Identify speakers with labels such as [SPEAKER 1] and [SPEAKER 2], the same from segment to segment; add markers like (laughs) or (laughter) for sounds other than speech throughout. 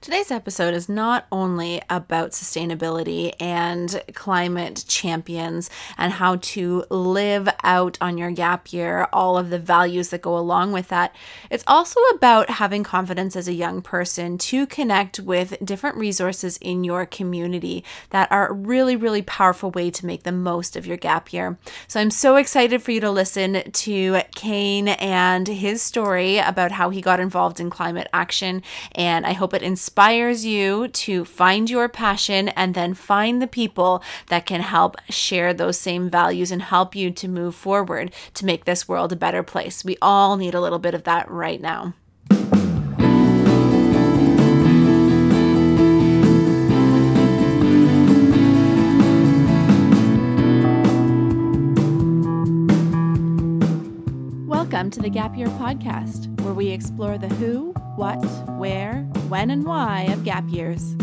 [SPEAKER 1] Today's episode is not only about sustainability and climate champions and how to live out on your gap year, all of the values that go along with that. It's also about having confidence as a young person to connect with different resources in your community that are a really, really powerful way to make the most of your gap year. So I'm so excited for you to listen to Kayne and his story about how he got involved in climate action. And I hope it inspires inspires you to find your passion and then find the people that can help share those same values and help you to move forward to make this world a better place. We all need a little bit of that right now. Welcome to the Gap Year Podcast, where we explore the who, what, where, when, and why of gap years.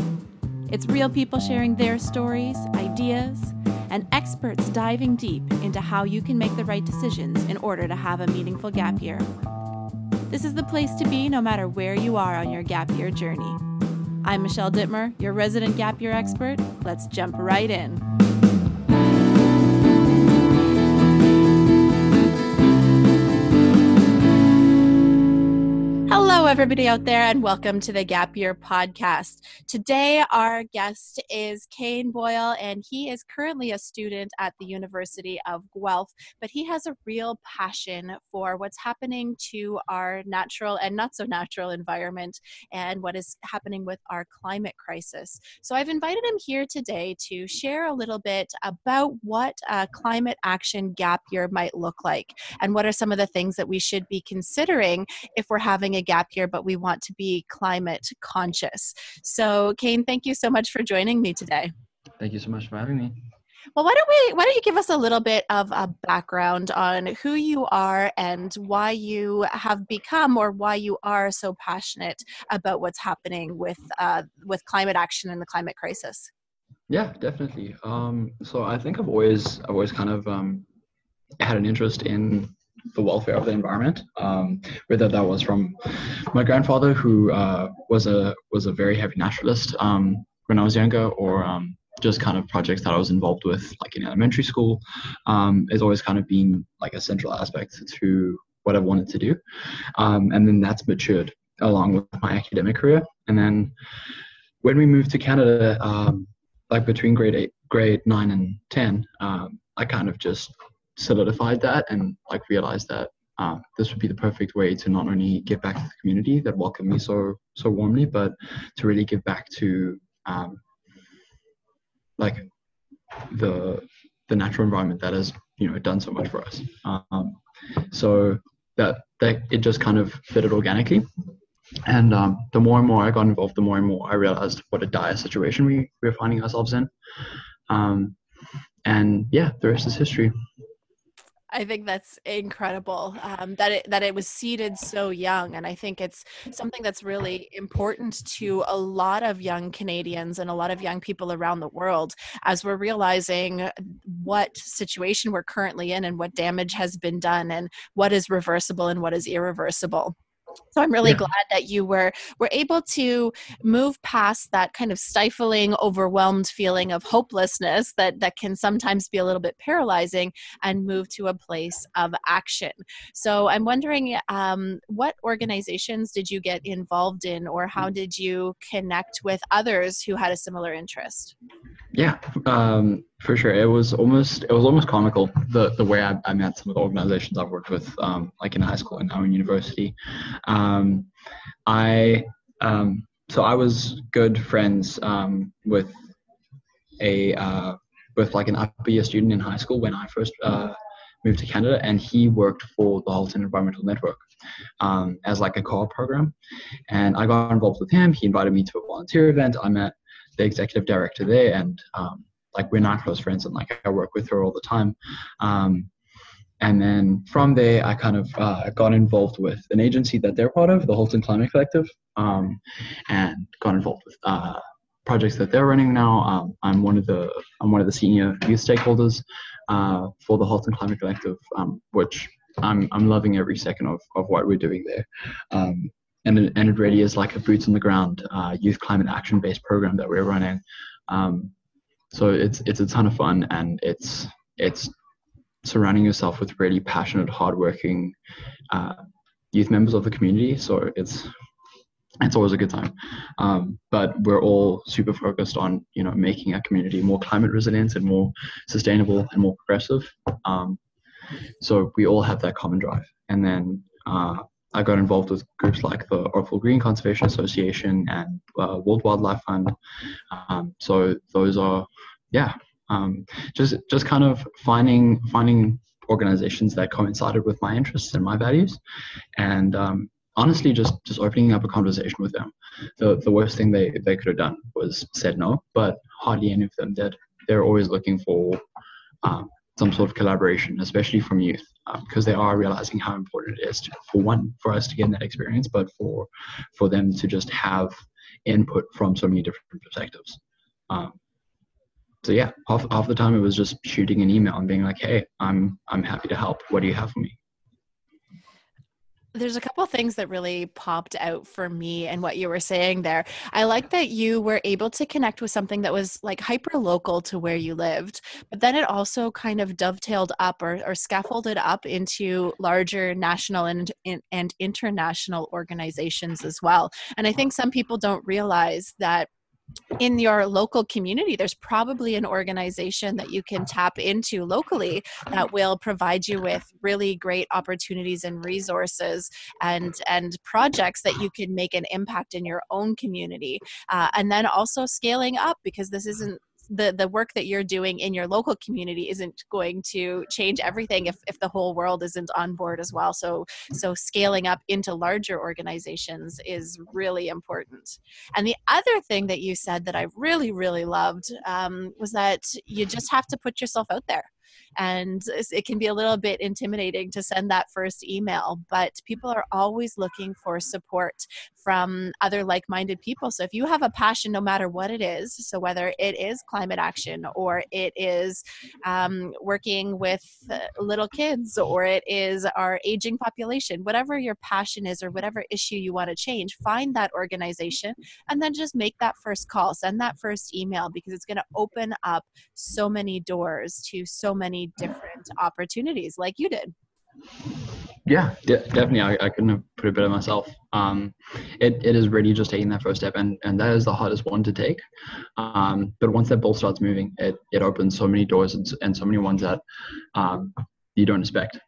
[SPEAKER 1] It's real people sharing their stories, ideas, and experts diving deep into how you can make the right decisions in order to have a meaningful gap year. This is the place to be no matter where you are on your gap year journey. I'm Michelle Dittmer, your resident gap year expert. Let's jump right in. Hello, everybody out there, and welcome to the Gap Year podcast. Today, our guest is Kayne Boyall, and he is currently a student at the University of Guelph, but he has a real passion for what's happening to our natural and not so natural environment and what is happening with our climate crisis. So, I've invited him here today to share a little bit about what a climate action gap year might look like and what are some of the things that we should be considering if we're having a gap here, but we want to be climate conscious. So, Kayne, thank you so much for joining me today.
[SPEAKER 2] Thank you so much for having me.
[SPEAKER 1] Well, why don't we? Why don't you give us a little bit of a background on who you are and why you have become, or why you are so passionate about what's happening with uh, with climate action and the climate crisis?
[SPEAKER 2] Yeah, definitely. Um, so I think I've always I've always kind of um, had an interest in the welfare of the environment. Um, whether that was from my grandfather, who uh, was a was a very heavy naturalist um, when I was younger, or um, just kind of projects that I was involved with, like in elementary school, um, it's always kind of been like a central aspect to what I wanted to do, um, and then that's matured along with my academic career, and then when we moved to Canada, um, like between grade eight, grade nine, and ten, I kind of just solidified that and like realized that uh, this would be the perfect way to not only give back to the community that welcomed me so so warmly, but to really give back to um, like the the natural environment that has you know done so much for us. Um, so that that it just kind of fitted organically. And um, the more and more I got involved, the more and more I realized what a dire situation we, we were finding ourselves in. Um, and yeah, the rest is history.
[SPEAKER 1] I think that's incredible um, that it that it was seeded so young, and I think it's something that's really important to a lot of young Canadians and a lot of young people around the world as we're realizing what situation we're currently in and what damage has been done and what is reversible and what is irreversible so i'm really yeah. glad that you were were able to move past that kind of stifling overwhelmed feeling of hopelessness that that can sometimes be a little bit paralyzing and move to a place of action so i'm wondering um, what organizations did you get involved in or how did you connect with others who had a similar interest
[SPEAKER 2] yeah um, for sure. It was almost it was almost comical the the way i, I met some of the organizations i've worked with um, like in high school and now in university. Um, i um, so i was good friends um, with a uh, with like an upper year student in high school when i first uh, moved to canada and he worked for the halton environmental network um, as like a co-op program. And i got involved with him. He invited me to a volunteer event. I met the executive director there and um, like we're not close friends and like I work with her all the time. Um, and then from there, I kind of uh, got involved with an agency that they're part of, the Halton Climate Collective, um, and got involved with uh, projects that they're running now. Um, I'm one of the I'm one of the senior youth stakeholders uh, for the Halton Climate Collective, um, which I'm I'm loving every second of, of what we're doing there. Um, and it, and it really is like a boots on the ground uh, youth climate action based program that we're running. So it's it's a ton of fun, and it's it's surrounding yourself with really passionate, hardworking uh, youth members of the community. So it's it's always a good time. Um, but we're all super focused on you know making our community more climate resilient and more sustainable and more progressive. Um, so we all have that common drive. And then uh, I got involved with groups like the Oakville Green Conservation Association and uh, World Wildlife Fund. Um, so those are yeah, um, just just kind of finding finding organizations that coincided with my interests and my values, and um, honestly, just just opening up a conversation with them. The the worst thing they they could have done was said no, but hardly any of them did. They're always looking for um, some sort of collaboration, especially from youth, because um, they are realizing how important it is to, for one for us to get that experience, but for for them to just have input from so many different perspectives. Um, so yeah, half, half the time it was just shooting an email and being like, "Hey, I'm I'm happy to help. What do you have for me?"
[SPEAKER 1] There's a couple things that really popped out for me and what you were saying there. I like that you were able to connect with something that was like hyper local to where you lived, but then it also kind of dovetailed up or, or scaffolded up into larger national and, and international organizations as well. And I think some people don't realize that in your local community there's probably an organization that you can tap into locally that will provide you with really great opportunities and resources and and projects that you can make an impact in your own community. Uh, and then also scaling up because this isn't the the work that you're doing in your local community isn't going to change everything if, if the whole world isn't on board as well. So so scaling up into larger organizations is really important. And the other thing that you said that i really really loved um, was that you just have to put yourself out there and it can be a little bit intimidating to send that first email but people are always looking for support from other like-minded people. So if you have a passion no matter what it is so whether it is climate action or it is um, working with uh, little kids or it is our aging population whatever your passion is or whatever issue you want to change find that organization and then just make that first call. Send that first email because it's going to open up so many doors to so many different opportunities like you did.
[SPEAKER 2] Yeah de- definitely I, I couldn't have put it better myself. Um, it, it is really just taking that first step and, and that is the hardest one to take. Um, but once that ball starts moving it, it opens so many doors and, and so many ones that um, you don't expect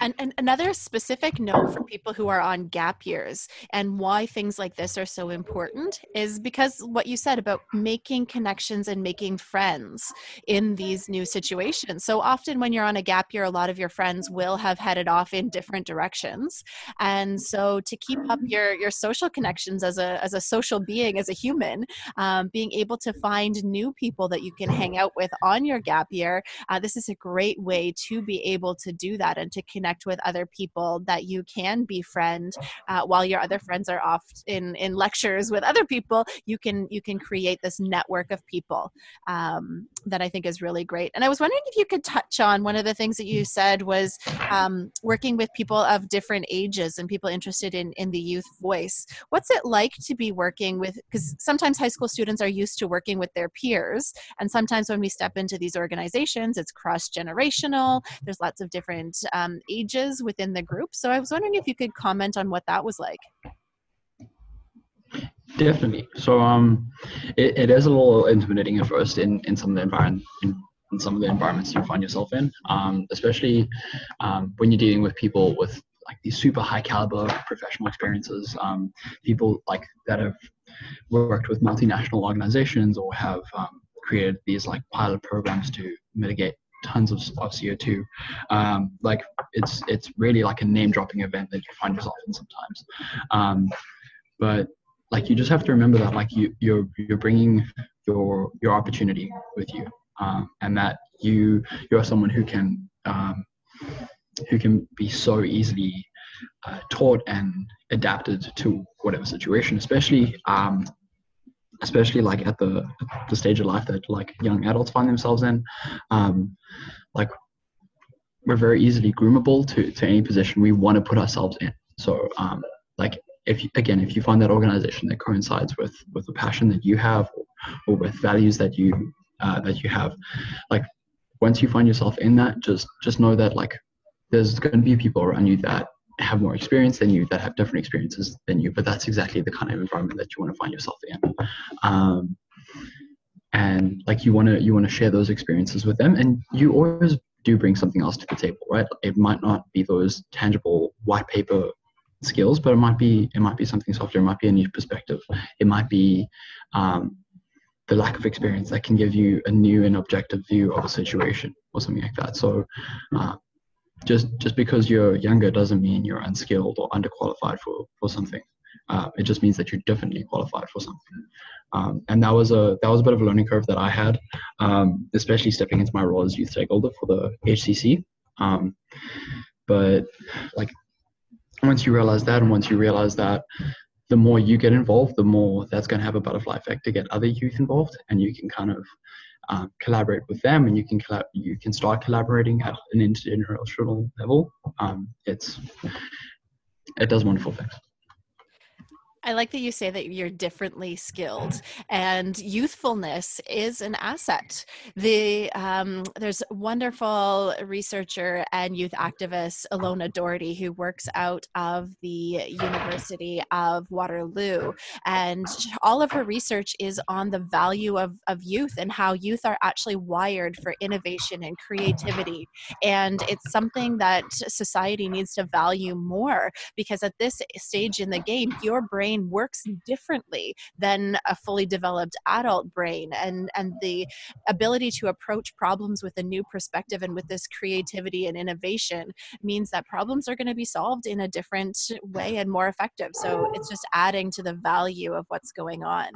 [SPEAKER 1] and, and, another specific note for people who are on gap years and why things like this are so important is because what you said about making connections and making friends in these new situations. So often when you're on a gap year, a lot of your friends will have headed off in different directions. And so to keep up your, your social connections as a, as a social being, as a human, um, being able to find new people that you can hang out with on your gap year, uh, this is a great way to be able to do that and to connect connect with other people that you can befriend uh, while your other friends are off in in lectures with other people you can you can create this network of people um, that i think is really great. And i was wondering if you could touch on one of the things that you said was um, working with people of different ages and people interested in in the youth voice. What's it like to be working with because sometimes high school students are used to working with their peers and sometimes when we step into these organizations it's cross generational there's lots of different um, ages within the group. So I was wondering if you could comment on what that was like.
[SPEAKER 2] Definitely. So um, it, it is a little intimidating at first in, in some of the environment in, in some of the environments you find yourself in, um, especially um, when you're dealing with people with like these super high caliber professional experiences, um, people like that have worked with multinational organizations or have um, created these like pilot programs to mitigate tons of, of CO2. Um, like it's it's really like a name dropping event that you find yourself in sometimes. Um, but like you just have to remember that like you you're you're bringing your your opportunity with you, um, and that you you're someone who can um, who can be so easily uh, taught and adapted to whatever situation, especially um, especially like at the the stage of life that like young adults find themselves in um, like we're very easily groomable to to any position we want to put ourselves in. So um, like if you, again if you find that organization that coincides with with the passion that you have or, or with values that you uh, that you have like once you find yourself in that just just know that like there's going to be people around you that have more experience than you that have different experiences than you but that's exactly the kind of environment that you want to find yourself in. Um, and like you want to you want to share those experiences with them and you always do bring something else to the table right? It might not be those tangible white paper skills but it might be it might be something softer it might be a new perspective. It might be um, the lack of experience that can give you a new and objective view of a situation or something like that. So uh, just just because you're younger doesn't mean you're unskilled or underqualified for for something uh, it just means that you're definitely qualified for something um, and that was a that was a bit of a learning curve that I had, um, especially stepping into my role as youth stakeholder for the HCC. Um, but like once you realize that, and once you realize that the more you get involved, the more that's going to have a butterfly effect to get other youth involved, and you can kind of um, collaborate with them, and you can collab- you can start collaborating at an intergenerational level. Um, it's it does wonderful things.
[SPEAKER 1] I like that you say that you're differently skilled, and youthfulness is an asset. The um, there's wonderful researcher and youth activist Ilona Dougherty who works out of the University of Waterloo, and all of her research is on the value of of youth and how youth are actually wired for innovation and creativity, and it's something that society needs to value more because at this stage in the game, your brain brain works differently than a fully developed adult brain and and the ability to approach problems with a new perspective and with this creativity and innovation means that problems are going to be solved in a different way and more effective. So it's just adding to the value of what's going on.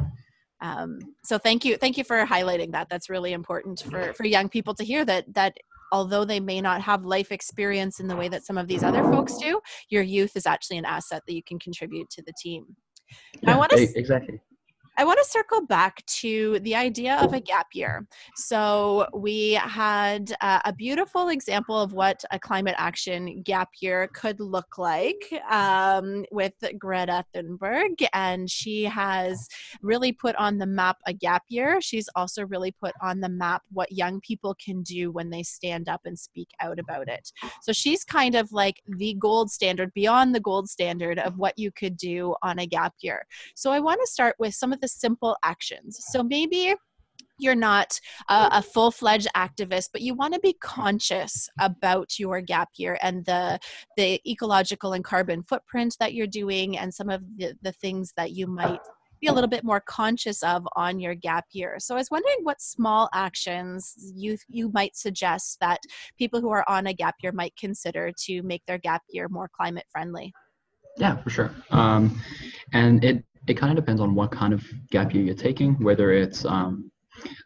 [SPEAKER 1] Um, so thank you thank you for highlighting that. That's really important for for young people to hear that that although they may not have life experience in the way that some of these other folks do your youth is actually an asset that you can contribute to the team
[SPEAKER 2] yeah, I want to exactly.
[SPEAKER 1] I want to circle back to the idea of a gap year. So, we had uh, a beautiful example of what a climate action gap year could look like um, with Greta Thunberg. And she has really put on the map a gap year. She's also really put on the map what young people can do when they stand up and speak out about it. So, she's kind of like the gold standard, beyond the gold standard of what you could do on a gap year. So, I want to start with some of the simple actions. So maybe you're not a, a full-fledged activist but you want to be conscious about your gap year and the the ecological and carbon footprint that you're doing and some of the, the things that you might be a little bit more conscious of on your gap year. So I was wondering what small actions you you might suggest that people who are on a gap year might consider to make their gap year more climate friendly.
[SPEAKER 2] Yeah, for sure. Um, and it it kind of depends on what kind of gap year you're taking, whether it's um,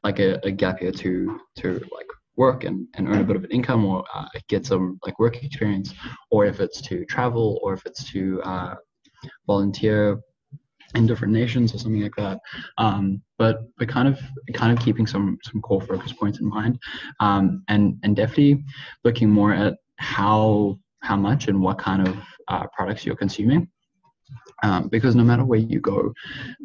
[SPEAKER 2] like a, a, gap year to to like work and, and earn a bit of an income or uh, get some like work experience, or if it's to travel, or if it's to uh, volunteer in different nations or something like that. Um, but but kind of kind of keeping some some core focus points in mind, um, and and definitely looking more at how how much and what kind of uh, products you're consuming um, because no matter where you go,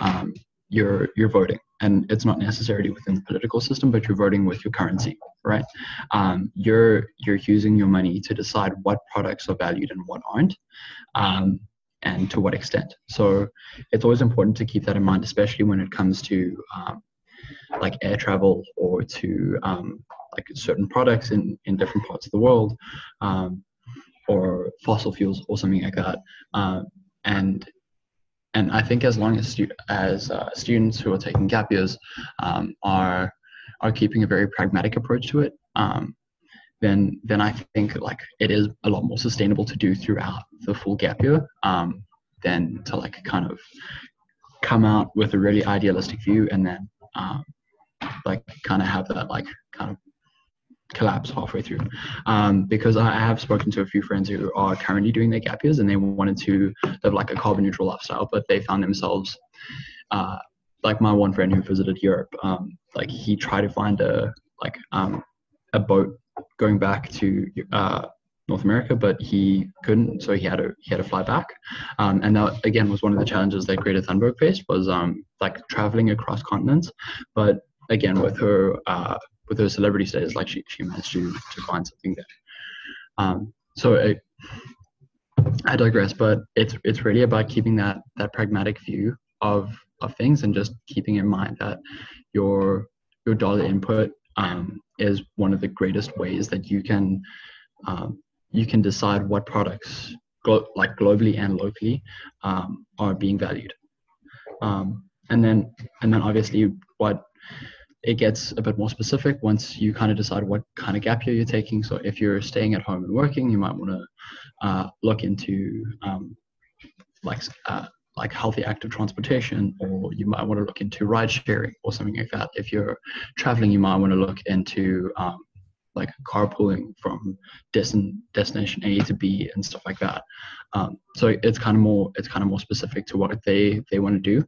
[SPEAKER 2] um, you're you're voting, and it's not necessarily within the political system, but you're voting with your currency, right? Um, you're you're using your money to decide what products are valued and what aren't, um, and to what extent. So it's always important to keep that in mind, especially when it comes to um, like air travel or to um, like certain products in in different parts of the world. or fossil fuels or something like that. Uh, and and I think as long as stu- as uh, students who are taking gap years um, are are keeping a very pragmatic approach to it, um, then then I think like it is a lot more sustainable to do throughout the full gap year um, than to like kind of come out with a really idealistic view and then um, like kind of have that like kind of collapse halfway through um, because I have spoken to a few friends who are currently doing their gap years and they wanted to live like a carbon neutral lifestyle, but they found themselves uh, like my one friend who visited Europe. Um, like he tried to find a like um, a boat going back to uh, North America, but he couldn't, so he had to he had to fly back. Um, and that again was one of the challenges that Greta Thunberg faced was um, like traveling across continents. But again, with her uh, with her celebrity status, like she she managed to to find something there. Um, so it, I digress, but it's it's really about keeping that that pragmatic view of of things and just keeping in mind that your your dollar input um, is one of the greatest ways that you can um, you can decide what products, glo- like globally and locally, um, are being valued. Um, and then, and then obviously, what it gets a bit more specific once you kind of decide what kind of gap year you're taking. So if you're staying at home and working, you might want to uh, look into um, like uh, like healthy active transportation, or you might want to look into ride sharing or something like that. If you're traveling, you might want to look into um, like carpooling from destin- destination A to B and stuff like that. Um, so it's kind of more it's kind of more specific to what they they want to do,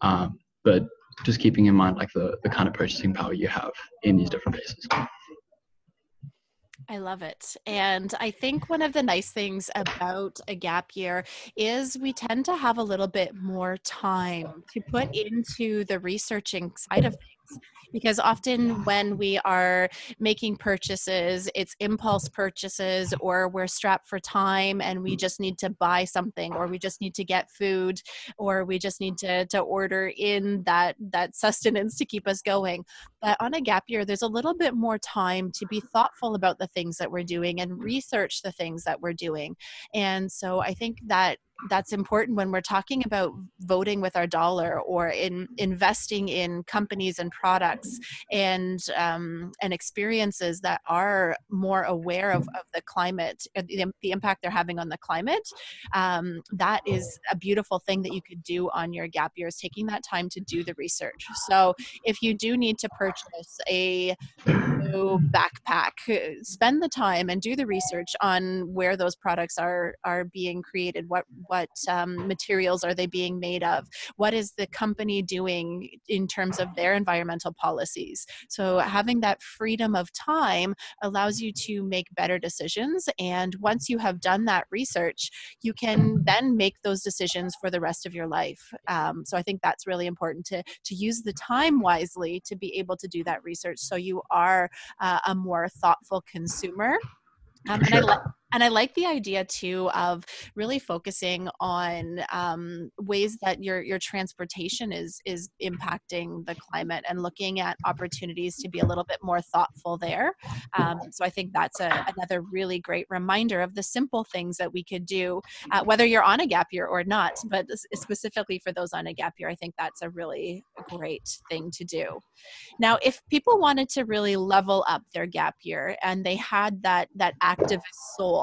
[SPEAKER 2] um, but just keeping in mind like the the kind of purchasing power you have in these different places.
[SPEAKER 1] I love it. And I think one of the nice things about a gap year is we tend to have a little bit more time to put into the researching side of things because often when we are making purchases, it's impulse purchases or we're strapped for time and we just need to buy something or we just need to get food or we just need to, to order in that, that sustenance to keep us going. But on a gap year, there's a little bit more time to be thoughtful about the things that we're doing and research the things that we're doing. And so I think that that's important when we're talking about voting with our dollar or in investing in companies and products and um, and experiences that are more aware of, of the climate uh, the, the impact they're having on the climate um, that is a beautiful thing that you could do on your gap years taking that time to do the research. So if you do need to purchase a new backpack spend the time and do the research on where those products are are being created what what um, materials are they being made of? What is the company doing in terms of their environmental policies? So having that freedom of time allows you to make better decisions and once you have done that research you can then make those decisions for the rest of your life. Um, so i think that's really important to to use the time wisely to be able to do that research so you are uh, a more thoughtful consumer. Um, and sure. I, and I like the idea too of really focusing on um, ways that your your transportation is is impacting the climate and looking at opportunities to be a little bit more thoughtful there. Um, so I think that's a, another really great reminder of the simple things that we could do, uh, whether you're on a gap year or not. But specifically for those on a gap year, I think that's a really great thing to do. Now, if people wanted to really level up their gap year and they had that that activist soul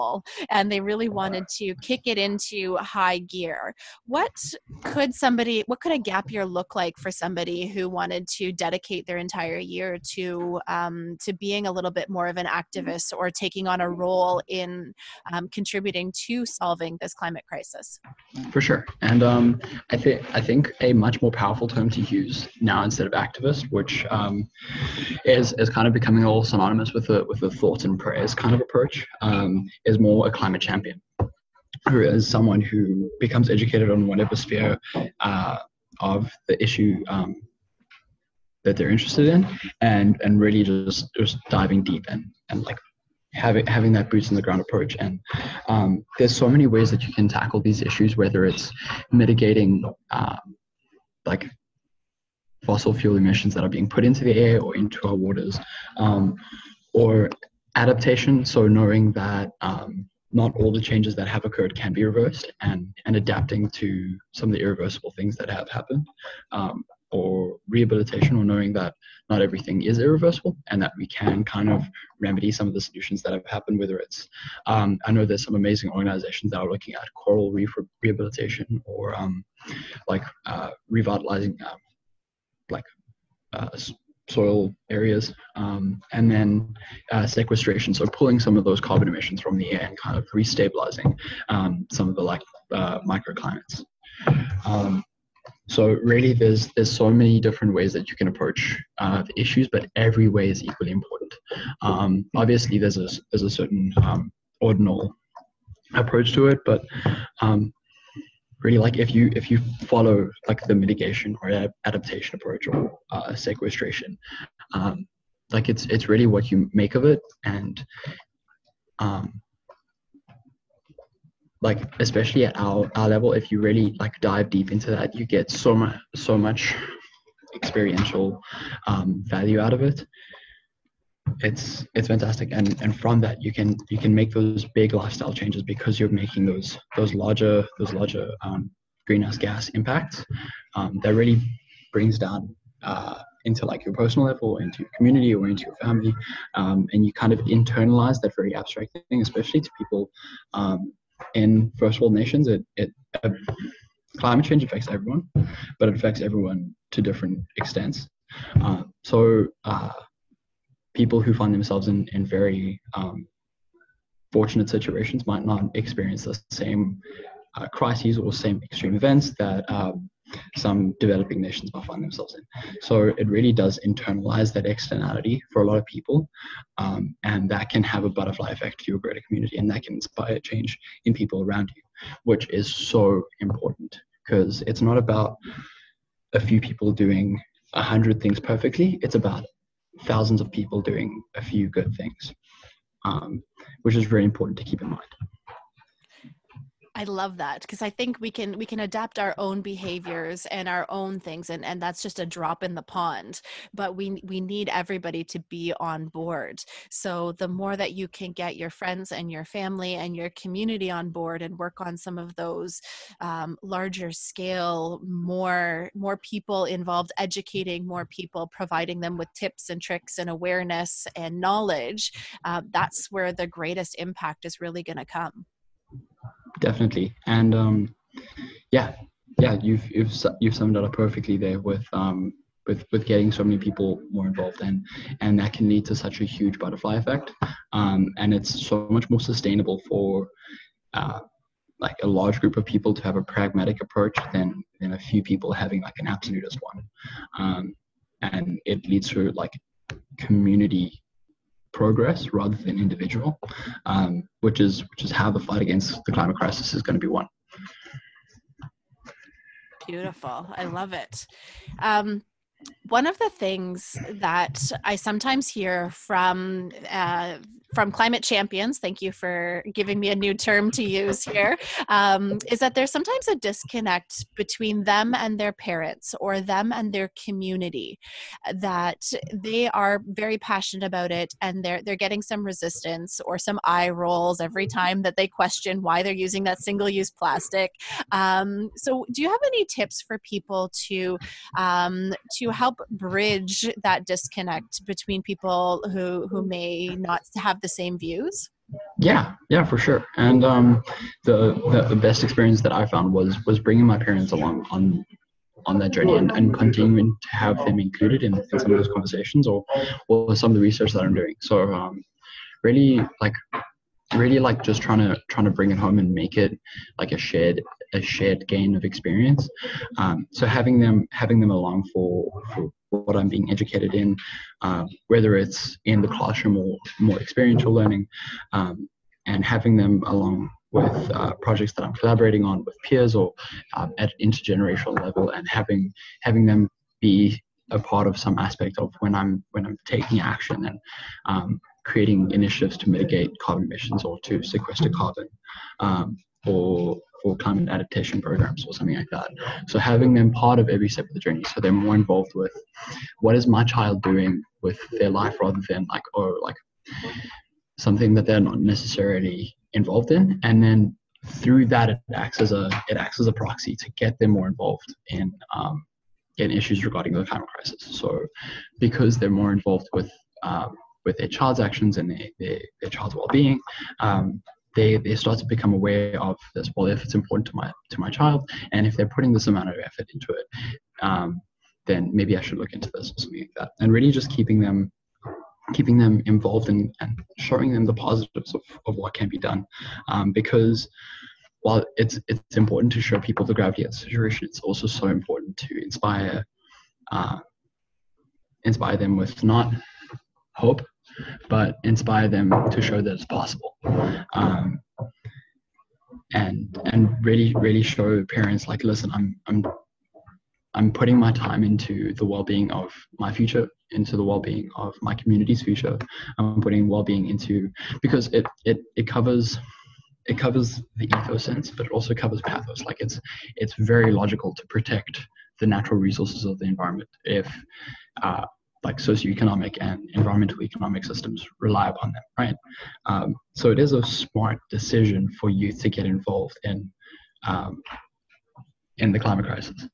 [SPEAKER 1] and they really wanted to kick it into high gear. What could somebody, what could a gap year look like for somebody who wanted to dedicate their entire year to um, to being a little bit more of an activist or taking on a role in um, contributing to solving this climate crisis?
[SPEAKER 2] For sure, and um, I think I think a much more powerful term to use now instead of activist, which um, is is kind of becoming all synonymous with the with the thoughts and prayers kind of approach, um, is more a climate champion, who is someone who becomes educated on whatever sphere uh, of the issue um, that they're interested in, and and really just just diving deep and and like having having that boots on the ground approach. And um, there's so many ways that you can tackle these issues, whether it's mitigating uh, like fossil fuel emissions that are being put into the air or into our waters, um, or adaptation. So knowing that um, not all the changes that have occurred can be reversed and, and adapting to some of the irreversible things that have happened. Um, or rehabilitation or knowing that not everything is irreversible and that we can kind of remedy some of the solutions that have happened whether it's um, i know there's some amazing organizations that are looking at coral reef rehabilitation or um, like uh, revitalizing um, like uh, soil areas, um, and then uh, sequestration, so pulling some of those carbon emissions from the air and kind of restabilizing um, some of the like uh, microclimates. Um, so really, there's there's so many different ways that you can approach uh, the issues, but every way is equally important. Um, obviously, there's a there's a certain um, ordinal approach to it, but um, really like if you if you follow like the mitigation or adaptation approach or uh, sequestration, um, like it's it's really what you make of it. And um, like especially at our, our level if you really like dive deep into that you get so much so much experiential um, value out of it it's it's fantastic. And and from that you can you can make those big lifestyle changes because you're making those those larger those larger um, greenhouse gas impacts um, that really brings down uh, into like your personal level into your community or into your family. Um, and you kind of internalize that very abstract thing especially to people um, in first world nations. It, it uh, climate change affects everyone but it affects everyone to different extents. Uh, so uh, people who find themselves in, in very um, fortunate situations might not experience the same uh, crises or same extreme events that um, some developing nations might find themselves in. So it really does internalize that externality for a lot of people, um, and that can have a butterfly effect to your greater community, and that can inspire change in people around you, which is so important because it's not about a few people doing a hundred things perfectly. It's about thousands of people doing a few good things, um, which is very important to keep in mind.
[SPEAKER 1] I love that because I think we can we can adapt our own behaviors and our own things and and that's just a drop in the pond but we we need everybody to be on board. So the more that you can get your friends and your family and your community on board and work on some of those um, larger scale more more people involved educating more people providing them with tips and tricks and awareness and knowledge uh, that's where the greatest impact is really going to come
[SPEAKER 2] definitely. And um, yeah, yeah, you've you've you've summed it up perfectly there with um, with with getting so many people more involved and and that can lead to such a huge butterfly effect um, and it's so much more sustainable for uh, like a large group of people to have a pragmatic approach than than a few people having like an absolutist one um, and it leads to like community progress rather than individual, um, which is which is how the fight against the climate crisis is going to be won.
[SPEAKER 1] Beautiful, I love it. Um, one of the things that I sometimes hear from uh, from climate champions, thank you for giving me a new term to use here, um, is that there's sometimes a disconnect between them and their parents or them and their community. That they are very passionate about it and they're they're getting some resistance or some eye rolls every time that they question why they're using that single use plastic. Um, so, do you have any tips for people to um, to help bridge that disconnect between people who who may not have the same views?
[SPEAKER 2] Yeah, yeah, for sure. And um, the, the, the best experience that I found was was bringing my parents along on on that journey and, and continuing to have them included in, in some of those conversations or or some of the research that I'm doing. So um, really like really like just trying to trying to bring it home and make it like a shared a shared gain of experience. Um, so having them having them along for for what I'm being educated in, um, whether it's in the classroom or more experiential learning, um, and having them along with uh, projects that I'm collaborating on with peers or um, at intergenerational level, and having having them be a part of some aspect of when I'm when I'm taking action and um, creating initiatives to mitigate carbon emissions or to sequester carbon um, or for climate adaptation programs or something like that. So having them part of every step of the journey, so they're more involved with what is my child doing with their life rather than like or like something that they're not necessarily involved in, and then through that it acts as a it acts as a proxy to get them more involved in um, in issues regarding the climate crisis. So because they're more involved with um, with their child's actions and their, their, their child's well-being, um, they, they start to become aware of this. Well, if it's important to my to my child, and if they're putting this amount of effort into it, um, then maybe I should look into this or something like that. And really just keeping them keeping them involved in, and showing them the positives of, of what can be done. Um, because while it's it's important to show people the gravity of the situation, it's also so important to inspire uh, inspire them with not hope but inspire them to show that it's possible. Um, and and really really show parents like listen i'm i'm i'm putting my time into the well-being of my future into the well-being of my community's future. I'm putting well-being into because it it, it covers it covers the ethos sense but it also covers pathos. Like it's it's very logical to protect the natural resources of the environment. If uh, like socioeconomic and environmental economic systems rely upon them, right? Um, so it is a smart decision for youth to get involved in um, in the climate crisis.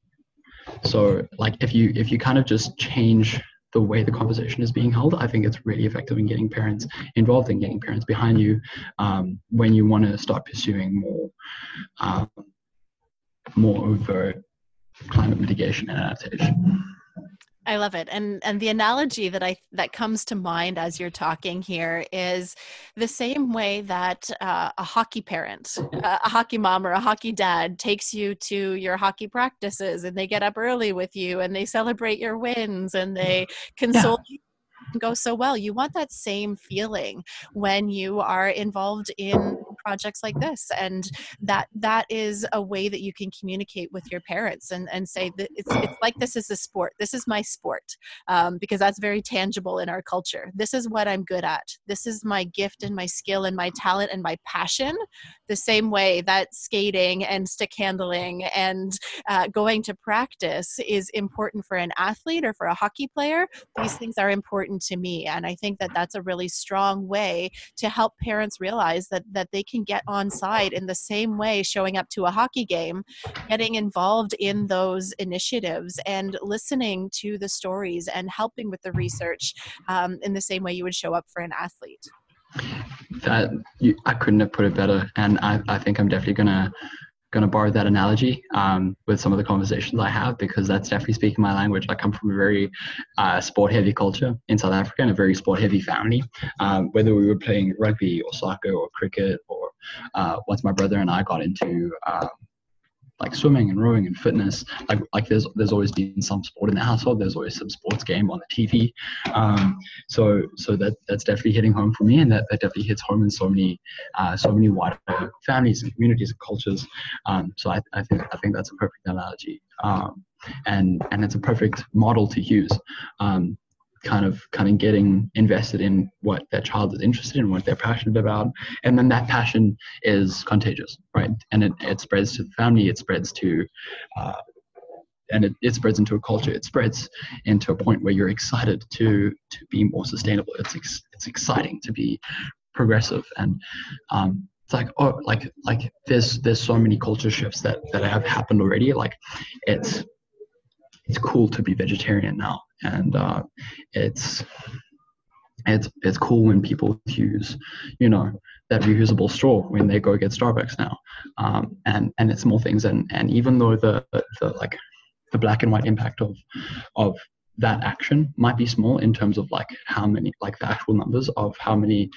[SPEAKER 2] So like if you if you kind of just change the way the conversation is being held, I think it's really effective in getting parents involved and getting parents behind you um, when you want to start pursuing more um, more overt climate mitigation and adaptation.
[SPEAKER 1] I love it. And and the analogy that I that comes to mind as you're talking here is the same way that uh, a hockey parent, uh, a hockey mom or a hockey dad takes you to your hockey practices and they get up early with you and they celebrate your wins and they console yeah. you go so well. You want that same feeling when you are involved in projects like this and that that is a way that you can communicate with your parents and and say that it's it's like this is a sport this is my sport um, because that's very tangible in our culture. This is what i'm good at. This is my gift and my skill and my talent and my passion the same way that skating and stick handling and uh, going to practice is important for an athlete or for a hockey player. These things are important to me and i think that that's a really strong way to help parents realize that that they can get on side in the same way showing up to a hockey game getting involved in those initiatives and listening to the stories and helping with the research um, in the same way you would show up for an athlete.
[SPEAKER 2] That you, i couldn't have put it better and i, I think i'm definitely gonna going to borrow that analogy um, with some of the conversations I have because that's definitely speaking my language. I come from a very uh, sport heavy culture in South Africa and a very sport heavy family. Um, whether we were playing rugby or soccer or cricket or uh, once my brother and I got into um, like swimming and rowing and fitness. Like like there's there's always been some sport in the household. There's always some sports game on the TV. Um, so so that that's definitely hitting home for me, and that, that definitely hits home in so many uh, so many wider families and communities and cultures. Um, so I, I think I think that's a perfect analogy. Um, and and it's a perfect model to use. Um, kind of kind of getting invested in what their child is interested in, what they're passionate about, and then that passion is contagious, right? And it, it spreads to the family, it spreads to, uh, and it, it spreads into a culture. It spreads into a point where you're excited to to be more sustainable. It's ex, it's exciting to be progressive, and um, it's like oh, like like there's there's so many culture shifts that that have happened already. Like it's it's cool to be vegetarian now, and uh, it's it's it's cool when people use you know that reusable straw when they go get Starbucks now, um, and and it's small things, and and even though the the like the black and white impact of of that action might be small in terms of like how many like the actual numbers of how many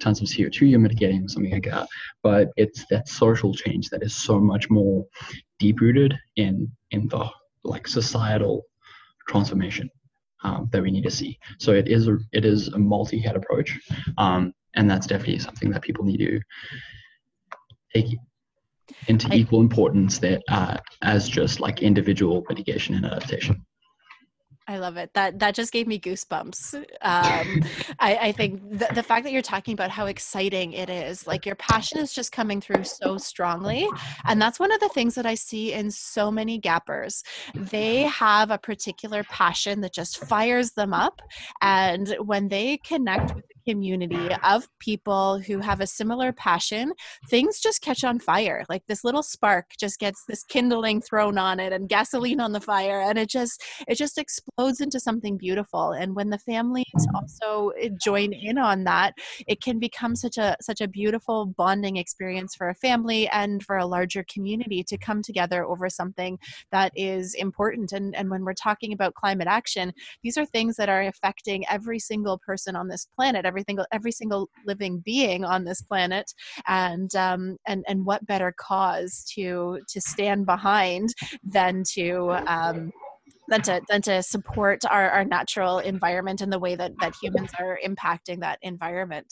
[SPEAKER 2] tons of co2 you're mitigating or something like that but it's that social change that is so much more deep rooted in in the like societal transformation um, that we need to see. So it is a it is a multi-head approach, um, and that's definitely something that people need to take into I, equal importance that uh, as just like individual mitigation and adaptation.
[SPEAKER 1] I love it. That that just gave me goosebumps. Um, I, I, think the, the fact that you're talking about how exciting it is, like your passion is just coming through so strongly, and that's one of the things that I see in so many gappers. They have a particular passion that just fires them up, and when they connect with community of people who have a similar passion, things just catch on fire. Like this little spark just gets this kindling thrown on it and gasoline on the fire and it just it just explodes into something beautiful. And when the families also eh, join in on that, it can become such a such a beautiful bonding experience for a family and for a larger community to come together over something that is important. And and when we're talking about climate action, these are things that are affecting every single person on this planet every single every single living being on this planet and um, and and what better cause to to stand behind than to um, than to than to support our, our natural environment and the way that that humans are impacting that environment.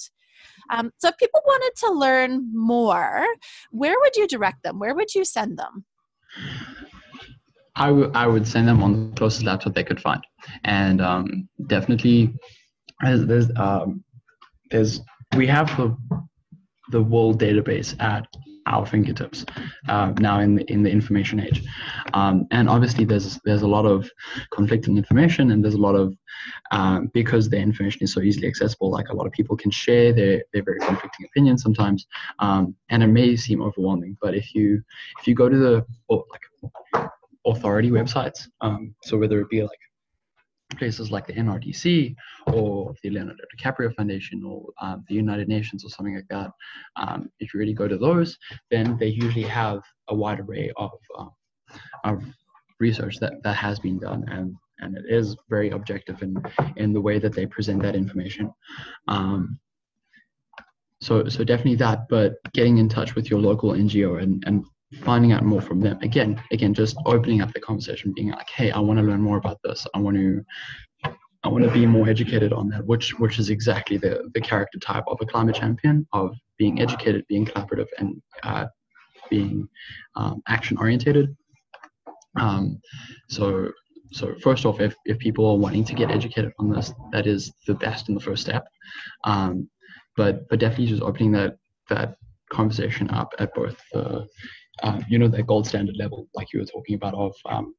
[SPEAKER 1] Um, so if people wanted to learn more, where would you direct them? Where would you send them?
[SPEAKER 2] I, w- I would send them on the closest laptop they could find, and um, definitely there's there's, um, there's we have the the world database at our fingertips uh, now in the, in the information age. Um, and obviously, there's there's a lot of conflicting information, and there's a lot of um, because the information is so easily accessible. Like a lot of people can share their their very conflicting opinions sometimes, um, and it may seem overwhelming. But if you if you go to the like authority websites, um, so whether it be like places like the NRDC or the Leonardo DiCaprio Foundation or um, the United Nations or something like that, um, if you really go to those, then they usually have a wide array of, uh, of research that, that has been done and, and it is very objective in, in the way that they present that information. Um, so, so definitely that, but getting in touch with your local NGO and, and finding out more from them. Again again just opening up the conversation being like hey i want to learn more about this. I want to i want to be more educated on that which which is exactly the the character type of a climate champion of being educated being collaborative and uh, being um, action orientated um, so so first off if, if people are wanting to get educated on this that is the best and the first step. Um, but but definitely just opening that that conversation up at both the um, you know, the gold standard level, like you were talking about, of um,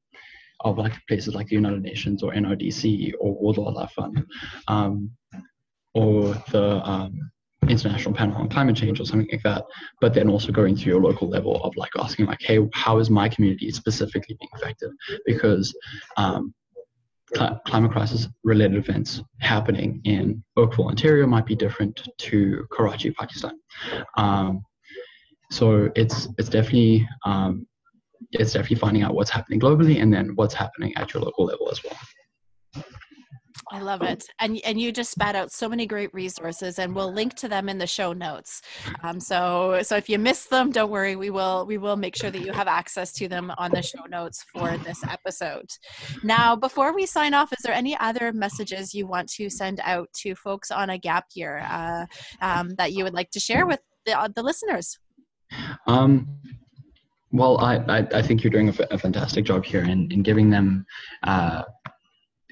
[SPEAKER 2] of like places like the United Nations or NRDC or World Wildlife Fund, um, or the um, International Panel on Climate Change or something like that. But then also going to your local level of like asking like, hey, how is my community specifically being affected? Because um, climate crisis related events happening in Oakville, Ontario might be different to Karachi, Pakistan. Um, so it's it's definitely um, it's definitely finding out what's happening globally and then what's happening at your local level as well.
[SPEAKER 1] I love it. And and you just spat out so many great resources and we'll link to them in the show notes. Um, so so if you miss them, don't worry, we will we will make sure that you have access to them on the show notes for this episode. Now, before we sign off, is there any other messages you want to send out to folks on a gap year uh, um, that you would like to share with the, the listeners?
[SPEAKER 2] Um, well, I, I, I, think you're doing a, fantastic job here in, in giving them uh,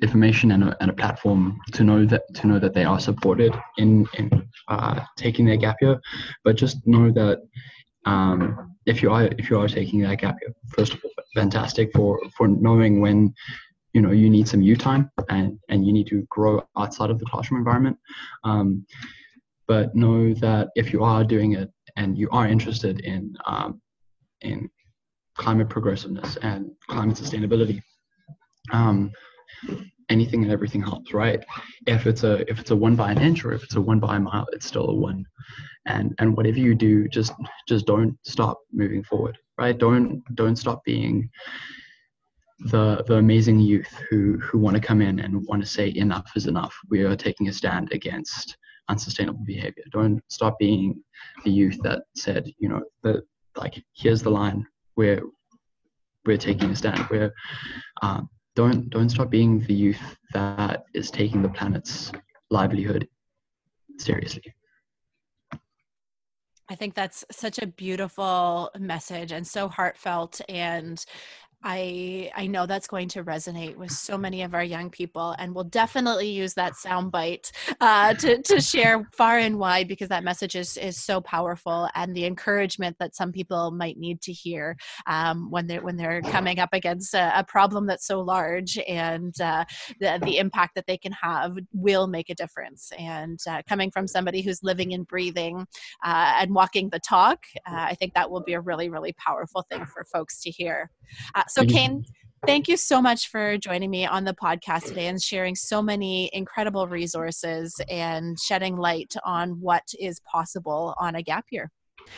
[SPEAKER 2] information and a, and a platform to know that to know that they are supported in in uh, taking their gap year, but just know that um, if you are if you are taking that gap year, first of all, fantastic for for knowing when you know you need some you time and and you need to grow outside of the classroom environment. Um, but know that if you are doing it and you are interested in um, in climate progressiveness and climate sustainability, um, anything and everything helps, right? If it's a if it's a one by an inch or if it's a one by a mile, it's still a one. And and whatever you do, just just don't stop moving forward, right? Don't don't stop being the the amazing youth who who want to come in and want to say enough is enough. We are taking a stand against unsustainable behavior. Don't stop being the youth that said, you know, that like here's the line where we're taking a stand. We're um, don't don't stop being the youth that is taking the planet's livelihood seriously.
[SPEAKER 1] I think that's such a beautiful message and so heartfelt and I I know that's going to resonate with so many of our young people, and we'll definitely use that soundbite uh, to to (laughs) share far and wide because that message is is so powerful, and the encouragement that some people might need to hear um, when they're when they're coming up against a, a problem that's so large, and uh, the the impact that they can have will make a difference. And uh, coming from somebody who's living and breathing uh, and walking the talk, uh, I think that will be a really really powerful thing for folks to hear. So, Kayne, thank you so much for joining me on the podcast today and sharing so many incredible resources and shedding light on what is possible on a gap year.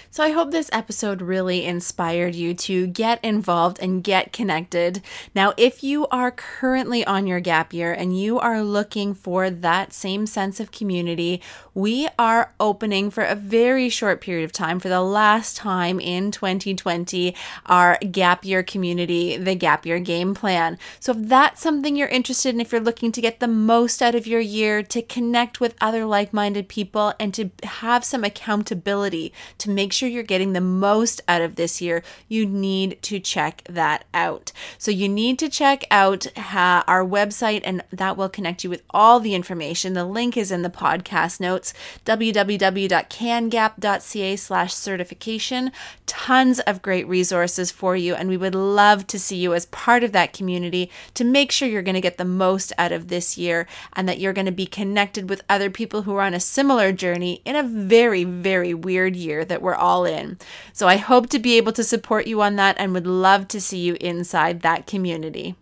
[SPEAKER 1] So I hope this episode really inspired you to get involved and get connected. Now, if you are currently on your gap year and you are looking for that same sense of community, we are opening for a very short period of time for the last time in 2020 our gap year community, the gap year game plan. So if that's something you're interested in, if you're looking to get the most out of your year, to connect with other like-minded people and to have some accountability to make sure you're getting the most out of this year, you need to check that out. So you need to check out uh, our website and that will connect you with all the information. The link is in the podcast notes notes www.cangap.ca slash certification. Tons of great resources for you, and we would love to see you as part of that community to make sure you're going to get the most out of this year and that you're going to be connected with other people who are on a similar journey in a very, very weird year that we're all in. So I hope to be able to support you on that and would love to see you inside that community.